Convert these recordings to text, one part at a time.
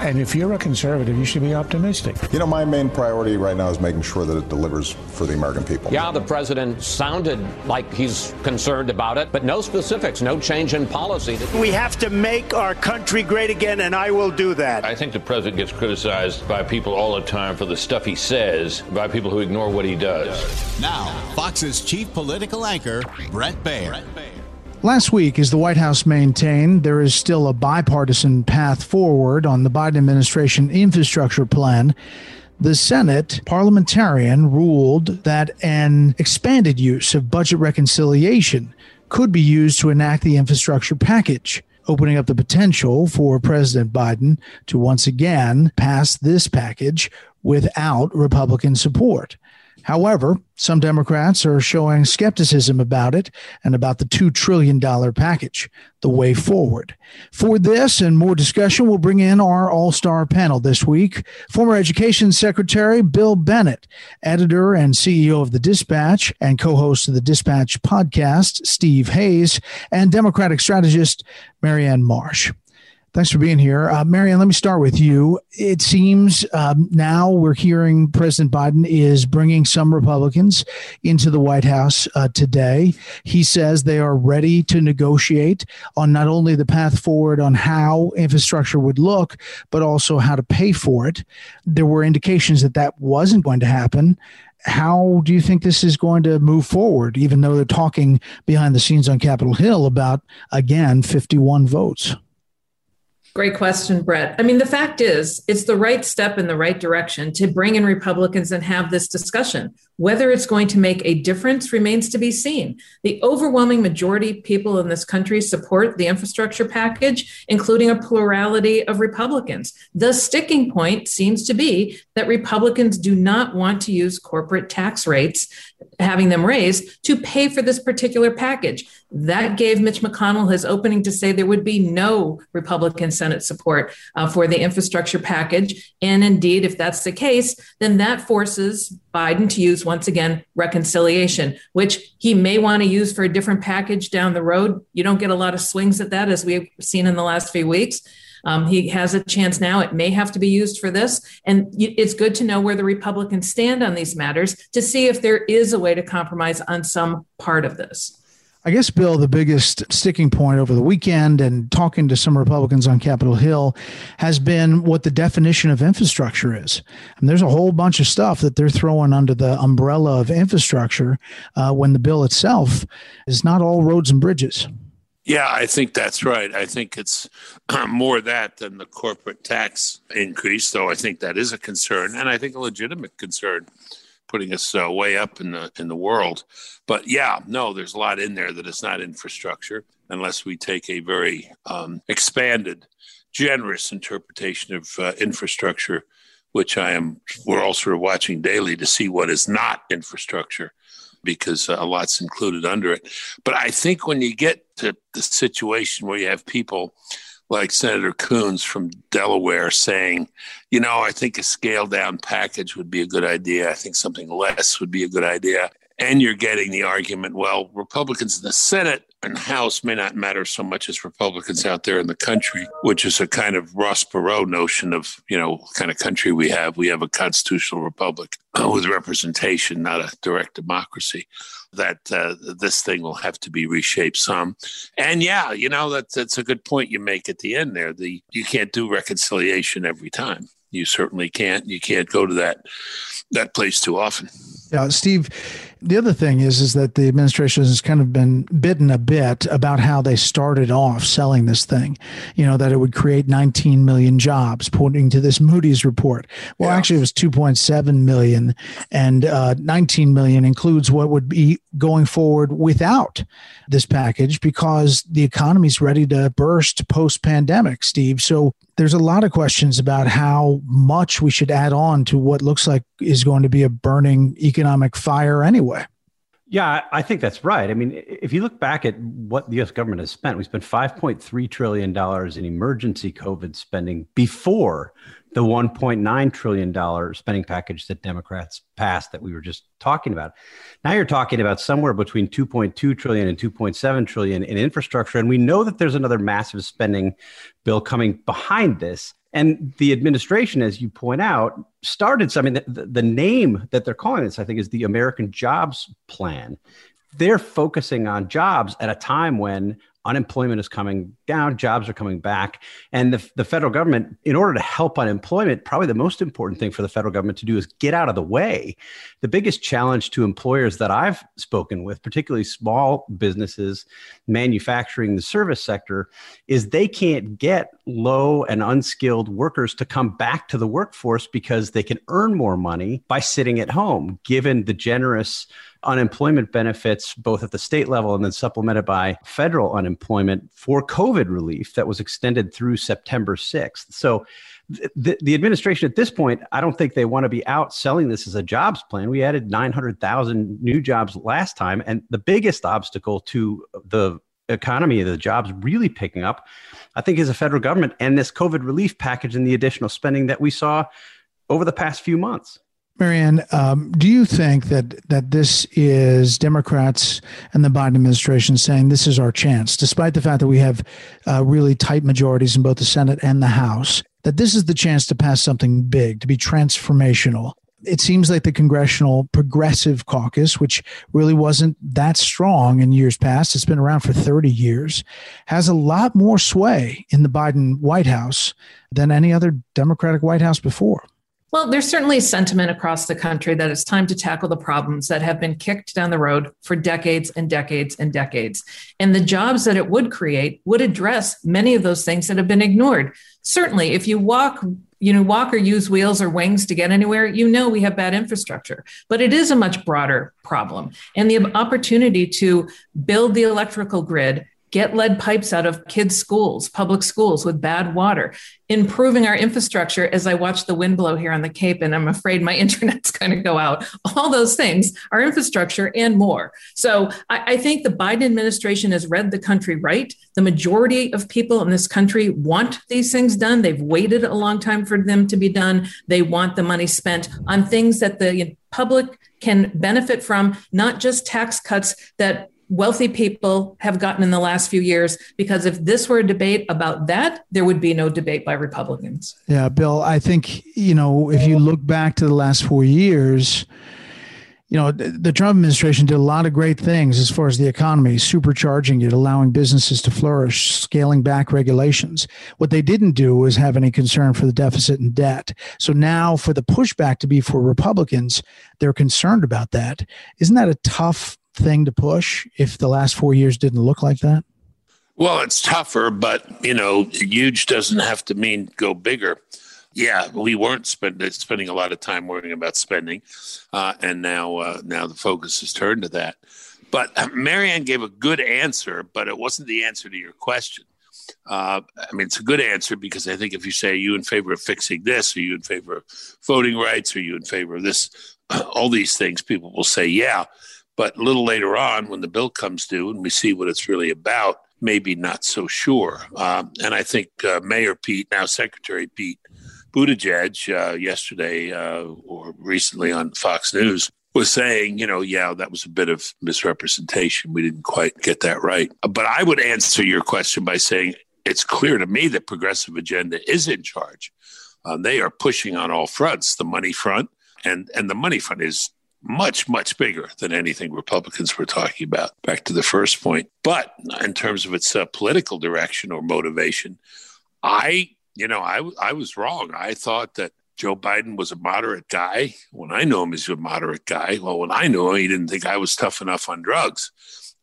And if you're a conservative, you should be optimistic. You know, my main priority right now is making sure that it delivers for the American people. Yeah, the president sounded like he's concerned about it, but no specifics, no change in policy. We have to make our country great again, and I will do that. I think the president gets criticized by people all the time for the stuff he says, by people who ignore what he does. Now, Fox's chief political anchor, Bret Baier. Last week, as the White House maintained, there is still a bipartisan path forward on the Biden administration infrastructure plan. The Senate parliamentarian ruled that an expanded use of budget reconciliation could be used to enact the infrastructure package, opening up the potential for President Biden to once again pass this package without Republican support. However, some Democrats are showing skepticism about it and about the $2 trillion package, the way forward. For this and more discussion, we'll bring in our all star panel this week. Former Education Secretary Bill Bennett, editor and CEO of The Dispatch and co host of the Dispatch podcast, Steve Hayes, and Democratic strategist Mary Anne Marsh. Thanks for being here. Uh, let me start with you. It seems um, now we're hearing President Biden is bringing some Republicans into the White House uh, today. He says they are ready to negotiate on not only the path forward on how infrastructure would look, but also how to pay for it. There were indications that that wasn't going to happen how do you think this is going to move forward, even though they're talking behind the scenes on Capitol Hill about, again, 51 votes? Great question, Bret. I mean, the fact is, it's the right step in the right direction to bring in Republicans and have this discussion. Whether it's going to make a difference remains to be seen. The overwhelming majority of people in this country support the infrastructure package, including a plurality of Republicans. The sticking point seems to be that Republicans do not want to use corporate tax rates, having them raised, to pay for this particular package. That gave Mitch McConnell his opening to say there would be no Republican Senate support uh, for the infrastructure package. And indeed, if that's the case, then that forces Biden to use once again reconciliation, which he may want to use for a different package down the road. You don't get a lot of swings at that, as we've seen in the last few weeks. Um, he has a chance now. It may have to be used for this. And it's good to know where the Republicans stand on these matters to see if there is a way to compromise on some part of this. I guess, Bill, the biggest sticking point over the weekend and talking to some Republicans on Capitol Hill has been what the definition of infrastructure is. And there's a whole bunch of stuff that they're throwing under the umbrella of infrastructure uh, when the bill itself is not all roads and bridges. Yeah, I think that's right. I think it's more that than the corporate tax increase, though I think that is a concern, and I think a legitimate concern putting us uh, way up in the in the world. But yeah, no, there's a lot in there that is not infrastructure unless we take a very um, expanded, generous interpretation of uh, infrastructure, which I am. We're all sort of watching daily to see what is not infrastructure. Because uh, a lot's included under it. But I think when you get to the situation where you have people like Senator Coons from Delaware saying, you know, I think a scaled down package would be a good idea. I think something less would be a good idea. And you're getting the argument, well, Republicans in the Senate and House may not matter so much as Republicans out there in the country, which is a kind of Ross Perot notion of, you know, kind of country we have. We have a constitutional republic with representation, not a direct democracy that uh, this thing will have to be reshaped some. And yeah, you know that that's a good point you make at the end there. The you can't do reconciliation every time. You certainly can't. You can't go to that that place too often. Yeah, Steve. The other thing is, is that the administration has kind of been bitten a bit about how they started off selling this thing. You know that it would create 19 million jobs, pointing to this Moody's report. Well, yeah. actually, it was 2.7 million, and uh, 19 million includes what would be going forward without this package because the economy's ready to burst post pandemic. Steve, so there's a lot of questions about how much we should add on to what looks like is going to be a burning economic fire anyway. Yeah, I think that's right. I mean, if you look back at what the US government has spent, we spent $5.3 trillion in emergency COVID spending before the $1.9 trillion spending package that Democrats passed that we were just talking about. Now you're talking about somewhere between 2.2 trillion and 2.7 trillion in infrastructure. And we know that there's another massive spending bill coming behind this. And the administration, as you point out, started something that the, the name that they're calling this, I think, is the American Jobs Plan. They're focusing on jobs at a time when unemployment is coming down, jobs are coming back. And the, the federal government, in order to help unemployment, probably the most important thing for the federal government to do is get out of the way. The biggest challenge to employers that I've spoken with, particularly small businesses, manufacturing, the service sector, is they can't get low and unskilled workers to come back to the workforce because they can earn more money by sitting at home, given the generous unemployment benefits, both at the state level and then supplemented by federal unemployment for COVID relief that was extended through September 6th. So the, the administration at this point, I don't think they want to be out selling this as a jobs plan. We added 900,000 new jobs last time. And the biggest obstacle to the economy, the jobs really picking up, I think is the federal government and this COVID relief package and the additional spending that we saw over the past few months. Mary Anne, um, do you think that that this is Democrats and the Biden administration saying this is our chance, despite the fact that we have uh, really tight majorities in both the Senate and the House, that this is the chance to pass something big, to be transformational? It seems like the Congressional Progressive Caucus, which really wasn't that strong in years past, it's been around for 30 years, has a lot more sway in the Biden White House than any other Democratic White House before. Well, there's certainly sentiment across the country that it's time to tackle the problems that have been kicked down the road for decades and decades and decades. And the jobs that it would create would address many of those things that have been ignored. Certainly, if you walk you know, walk or use wheels or wings to get anywhere, you know we have bad infrastructure. But it is a much broader problem. And the opportunity to build the electrical grid get lead pipes out of kids' schools, public schools with bad water, improving our infrastructure as I watch the wind blow here on the Cape, and I'm afraid my internet's going to go out. All those things, our infrastructure and more. So I, I think the Biden administration has read the country right. The majority of people in this country want these things done. They've waited a long time for them to be done. They want the money spent on things that the public can benefit from, not just tax cuts that wealthy people have gotten in the last few years because if this were a debate about that there would be no debate by republicans. Yeah bill i think you know if you look back to the last four years you know the trump administration did a lot of great things as far as the economy supercharging it allowing businesses to flourish scaling back regulations. What they didn't do was have any concern for the deficit and debt. So now for the pushback to be for republicans they're concerned about that. Isn't that a tough thing to push if the last four years didn't look like that? Well, it's tougher, but you know, huge doesn't have to mean go bigger. Yeah, we weren't spend, spending a lot of time worrying about spending, uh, and now uh, now the focus has turned to that. But uh, Mary Anne gave a good answer, but it wasn't the answer to your question. Uh, I mean, it's a good answer because I think if you say, are you in favor of fixing this? Are you in favor of voting rights? Are you in favor of this? All these things, people will say, yeah. But a little later on, when the bill comes due and we see what it's really about, maybe not so sure. Um, and I think uh, Mayor Pete, now Secretary Pete Buttigieg, uh, yesterday uh, or recently on Fox News, was saying, you know, yeah, that was a bit of misrepresentation. We didn't quite get that right. But I would answer your question by saying it's clear to me that Progressive Agenda is in charge. Uh, they are pushing on all fronts, the money front, and and the money front is much, much bigger than anything Republicans were talking about, back to the first point. But in terms of its uh, political direction or motivation, I, you know, I, I was wrong. I thought that Joe Biden was a moderate guy. When I knew him, he's a moderate guy. Well, when I knew him, he didn't think I was tough enough on drugs.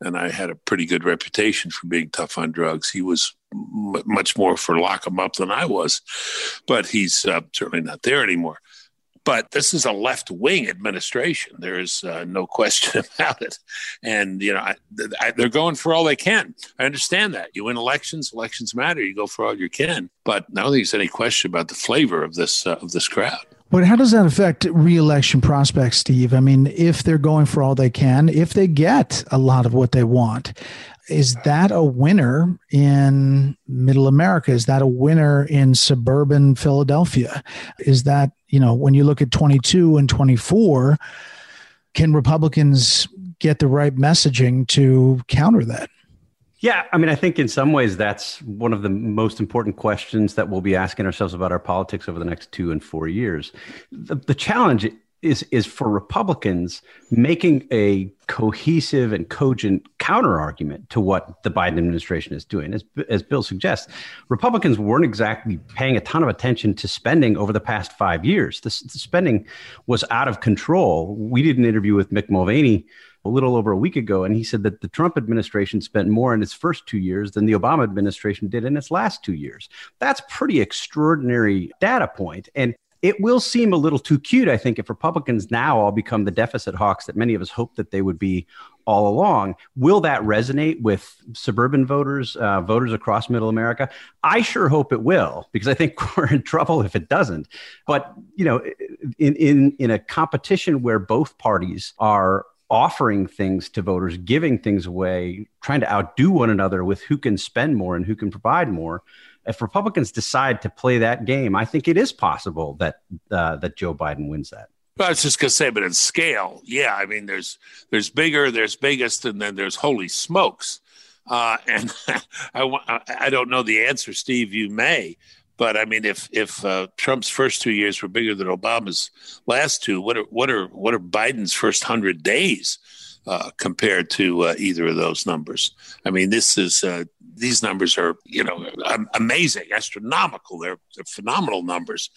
And I had a pretty good reputation for being tough on drugs. He was m- much more for lock him up than I was, but he's uh, certainly not there anymore. But this is a left wing administration. There is uh, no question about it. And, you know, I, I, they're going for all they can. I understand that. You win elections, elections matter. You go for all you can. But I don't think there's any question about the flavor of this, uh, of this crowd. But how does that affect reelection prospects, Steve? I mean, if they're going for all they can, if they get a lot of what they want, is that a winner in middle America? Is that a winner in suburban Philadelphia? Is that, you know, when you look at 22 and 24, can Republicans get the right messaging to counter that? Yeah, I mean, I think in some ways that's one of the most important questions that we'll be asking ourselves about our politics over the next two and four years. The, the challenge is is for Republicans making a cohesive and cogent counter argument to what the Biden administration is doing. As, as Bill suggests, Republicans weren't exactly paying a ton of attention to spending over the past five years. The, the spending was out of control. We did an interview with Mick Mulvaney a little over a week ago, and he said that the Trump administration spent more in its first two years than the Obama administration did in its last two years. That's pretty extraordinary data point. And it will seem a little too cute, I think, if Republicans now all become the deficit hawks that many of us hoped that they would be all along. Will that resonate with suburban voters, uh, voters across middle America? I sure hope it will, because I think we're in trouble if it doesn't. But, you know, in, in, in a competition where both parties are offering things to voters, giving things away, trying to outdo one another with who can spend more and who can provide more, if Republicans decide to play that game, I think it is possible that uh, that Joe Biden wins that. Well, I was just gonna say, but in scale, yeah. I mean, there's there's bigger, there's biggest, and then there's holy smokes. Uh, and I I don't know the answer, Steve. You may, but I mean, if if uh, Trump's first two years were bigger than Obama's last two, what are what are what are Biden's first hundred days uh, compared to uh, either of those numbers? I mean, this is uh, these numbers are you know amazing, astronomical. They're, they're phenomenal numbers,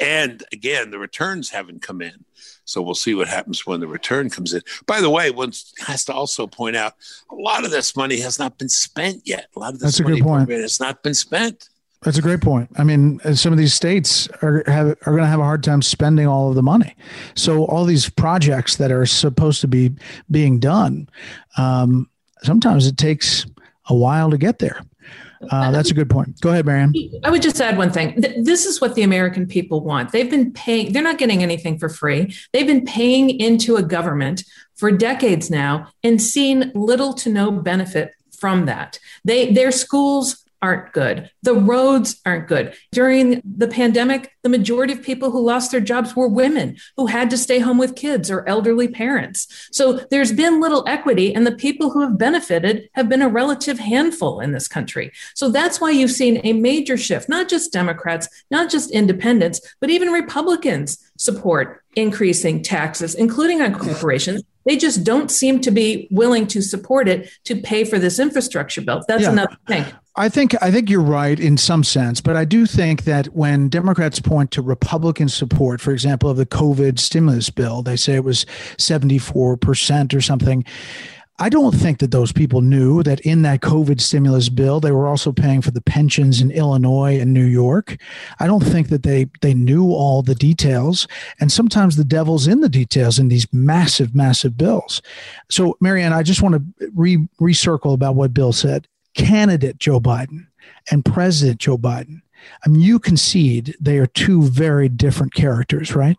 and again, the returns haven't come in. So we'll see what happens when the return comes in. By the way, one has to also point out a lot of this money has not been spent yet. A lot of this That's money a good point. has not been spent. That's a great point. I mean, uh, some of these states are have, are going to have a hard time spending all of the money. So all these projects that are supposed to be being done, um, sometimes it takes a while to get there. Uh, that's a good point. Go ahead, Mary Anne. I would just add one thing. This is what the American people want. They've been paying, they're not getting anything for free. They've been paying into a government for decades now and seen little to no benefit from that. They, their schools aren't good. The roads aren't good. During the pandemic, the majority of people who lost their jobs were women who had to stay home with kids or elderly parents. So there's been little equity, and the people who have benefited have been a relative handful in this country. So that's why you've seen a major shift, not just Democrats, not just independents, but even Republicans support increasing taxes, including on corporations. They just don't seem to be willing to support it to pay for this infrastructure bill. That's yeah. another thing. I think I think you're right in some sense, but I do think that when Democrats point to Republican support, for example, of the COVID stimulus bill, they say it was 74% or something. I don't think that those people knew that in that COVID stimulus bill, they were also paying for the pensions in Illinois and New York. I don't think that they, they knew all the details. And sometimes the devil's in the details in these massive, massive bills. So, Mary Anne, I just want to re- recircle about what Bill said. Candidate Joe Biden and President Joe Biden, I mean, you concede they are two very different characters, right?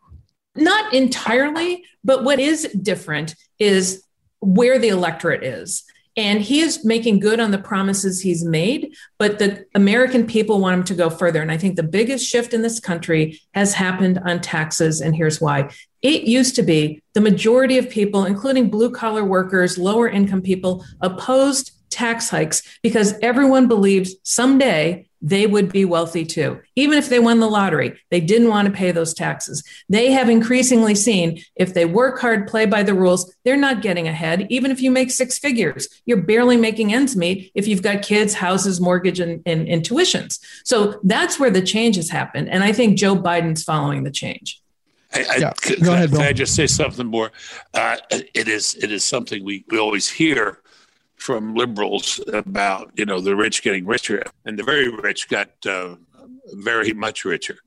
Not entirely, but what is different is where the electorate is. And he is making good on the promises he's made, but the American people want him to go further. And I think the biggest shift in this country has happened on taxes. And here's why. It used to be the majority of people, including blue collar workers, lower income people, opposed tax hikes because everyone believes someday they would be wealthy too. Even if they won the lottery, they didn't want to pay those taxes. They have increasingly seen if they work hard, play by the rules, they're not getting ahead. Even if you make six figures, you're barely making ends meet if you've got kids, houses, mortgage, and, and, and tuitions. So that's where the change has happened. And I think Joe Biden's following the change. I, I, yeah. Go ahead, Bill. Can I just say something more? Uh, it is it is something we, we always hear from liberals about you know the rich getting richer, and the very rich got uh, very much richer.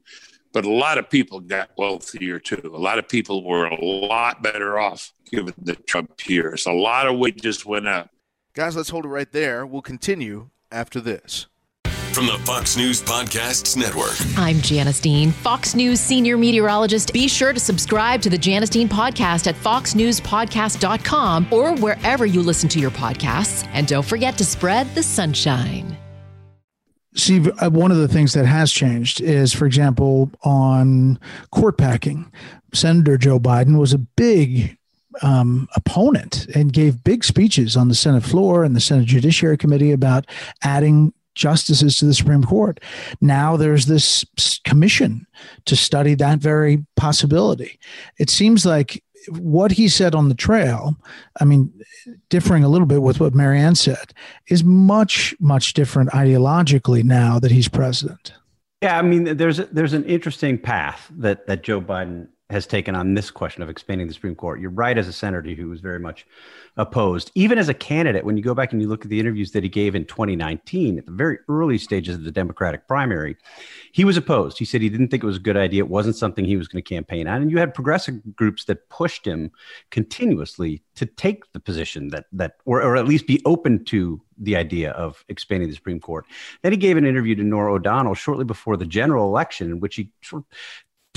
But a lot of people got wealthier too. A lot of people were a lot better off given the Trump years. A lot of wages went up. Guys, let's hold it right there. We'll continue after this from the Fox News Podcasts Network. I'm Janice Dean, Fox News senior meteorologist. Be sure to subscribe to the Janice Dean podcast at foxnewspodcast.com or wherever you listen to your podcasts. And don't forget to spread the sunshine. Steve, uh, one of the things that has changed is, for example, on court packing, Senator Joe Biden was a big um, opponent and gave big speeches on the Senate floor and the Senate Judiciary Committee about adding justices to the Supreme Court. Now there's this commission to study that very possibility. It seems like what he said on the trail, I mean, differing a little bit with what Mary Anne said, is much, much different ideologically now that he's president. Yeah, I mean, there's there's an interesting path that that Joe Biden has taken on this question of expanding the Supreme Court. You're right, as a senator who was very much opposed. Even as a candidate, when you go back and you look at the interviews that he gave in 2019, at the very early stages of the Democratic primary, he was opposed. He said he didn't think it was a good idea. It wasn't something he was going to campaign on. And you had progressive groups that pushed him continuously to take the position that that or, or at least be open to the idea of expanding the Supreme Court. Then he gave an interview to Norah O'Donnell shortly before the general election, in which he sort of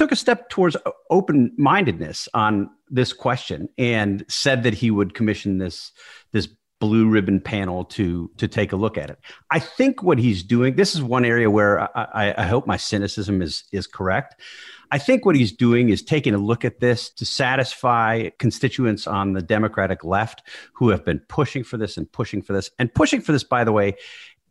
took a step towards open mindedness on this question and said that he would commission this this blue ribbon panel to to take a look at it. I think what he's doing. This is one area where I, I, hope my cynicism is is correct. I think what he's doing is taking a look at this to satisfy constituents on the Democratic left who have been pushing for this and pushing for this and pushing for this. By the way,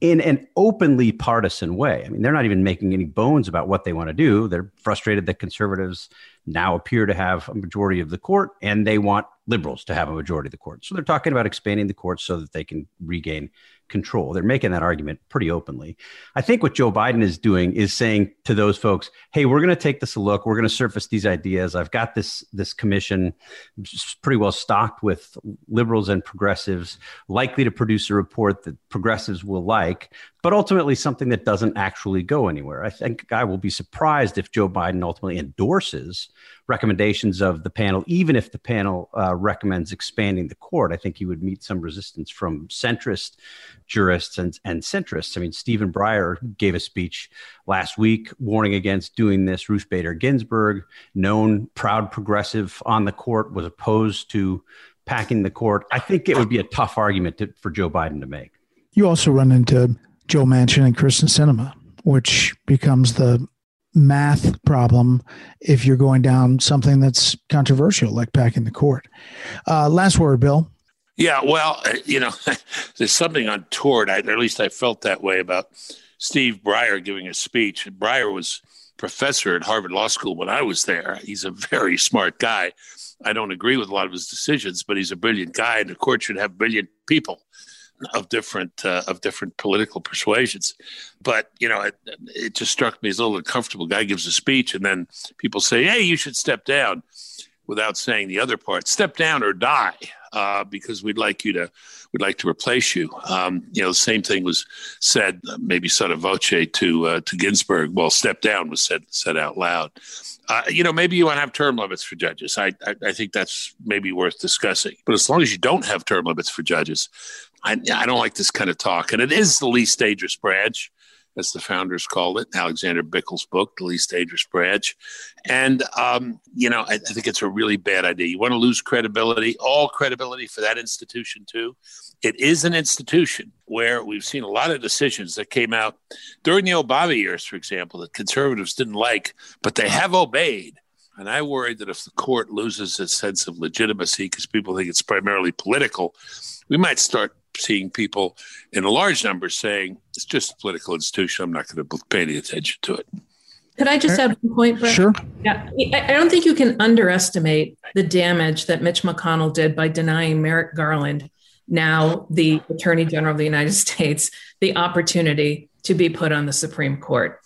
in an openly partisan way. I mean, they're not even making any bones about what they want to do. They're frustrated that conservatives now appear to have a majority of the court and they want liberals to have a majority of the court. So they're talking about expanding the court so that they can regain control. They're making that argument pretty openly. I think what Joe Biden is doing is saying to those folks, "Hey, we're going to take this a look. We're going to surface these ideas. I've got this this commission pretty well stocked with liberals and progressives, likely to produce a report that progressives will like, but ultimately something that doesn't actually go anywhere. I think I will be surprised if Joe Biden ultimately endorses recommendations of the panel, even if the panel uh, recommends expanding the court. I think he would meet some resistance from centrist jurists and, and centrists. I mean, Stephen Breyer gave a speech last week warning against doing this. Ruth Bader Ginsburg, known proud progressive on the court, was opposed to packing the court. I think it would be a tough argument to, for Joe Biden to make. You also run into Joe Manchin and Kyrsten Sinema, which becomes the math problem if you're going down something that's controversial like packing the court. Uh, last word, Bill. Yeah, well, uh, you know, there's something untoward. I, at least I felt that way about Steve Breyer giving a speech. Breyer was professor at Harvard Law School when I was there. He's a very smart guy. I don't agree with a lot of his decisions, but he's a brilliant guy, and the court should have brilliant people of different uh, of different political persuasions. But you know, it, it just struck me as a little uncomfortable. Guy gives a speech, and then people say, "Hey, you should step down," without saying the other part. Step down or die, uh, because we'd like you to we'd like to replace you. Um, you know, the same thing was said, maybe sotto voce to uh, to Ginsburg. Well, step down was said said out loud. Uh, you know, maybe you want to have term limits for judges. I, I, I think that's maybe worth discussing. But as long as you don't have term limits for judges, I, I don't like this kind of talk. And it is the least dangerous branch, as the founders called it, Alexander Bickel's book, The Least Dangerous Branch. And, um, you know, I, I think it's a really bad idea. You want to lose credibility, all credibility for that institution, too. It is an institution where we've seen a lot of decisions that came out during the Obama years, for example, that conservatives didn't like, but they have obeyed. And I worry that if the court loses its sense of legitimacy because people think it's primarily political, we might start seeing people in a large number saying it's just a political institution. I'm not going to pay any attention to it. Could I just add one point, Bret? Sure. Yeah, I don't think you can underestimate the damage that Mitch McConnell did by denying Merrick Garland, now the Attorney General of the United States, the opportunity to be put on the Supreme Court.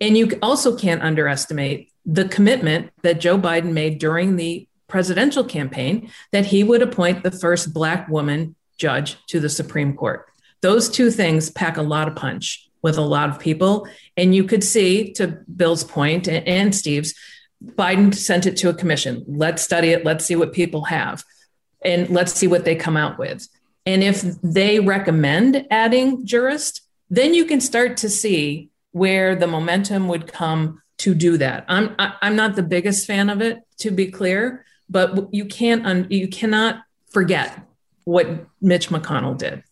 And you also can't underestimate the commitment that Joe Biden made during the presidential campaign that he would appoint the first Black woman judge to the Supreme Court. Those two things pack a lot of punch with a lot of people. And you could see, to Bill's point and Steve's, Biden sent it to a commission. Let's study it. Let's see what people have. And let's see what they come out with. And if they recommend adding jurist, then you can start to see where the momentum would come to do that. I'm I'm not the biggest fan of it, to be clear, but you can't un, you cannot forget what Mitch McConnell did.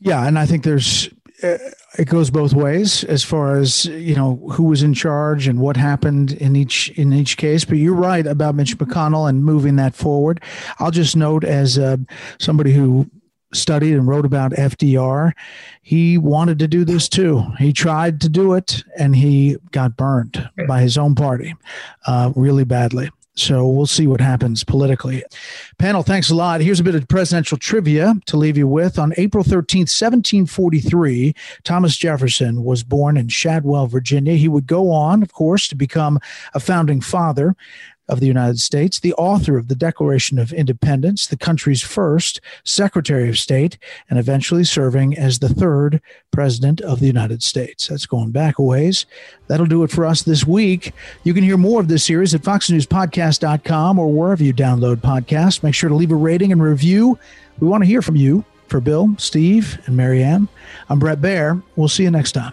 Yeah, and I think there's uh, it goes both ways as far as you know who was in charge and what happened in each in each case. But you're right about Mitch McConnell and moving that forward. I'll just note as uh, somebody who studied and wrote about FDR, he wanted to do this too. He tried to do it and he got burned by his own party uh, really badly. So we'll see what happens politically. Panel, thanks a lot. Here's a bit of presidential trivia to leave you with. On April 13th, 1743, Thomas Jefferson was born in Shadwell, Virginia. He would go on, of course, to become a founding father of the United States, the author of the Declaration of Independence, the country's first Secretary of State, and eventually serving as the third President of the United States. That's going back a ways. That'll do it for us this week. You can hear more of this series at foxnewspodcast.com or wherever you download podcasts. Make sure to leave a rating and review. We want to hear from you. For Bill, Steve, and Mary Anne, I'm Bret Baier. We'll see you next time.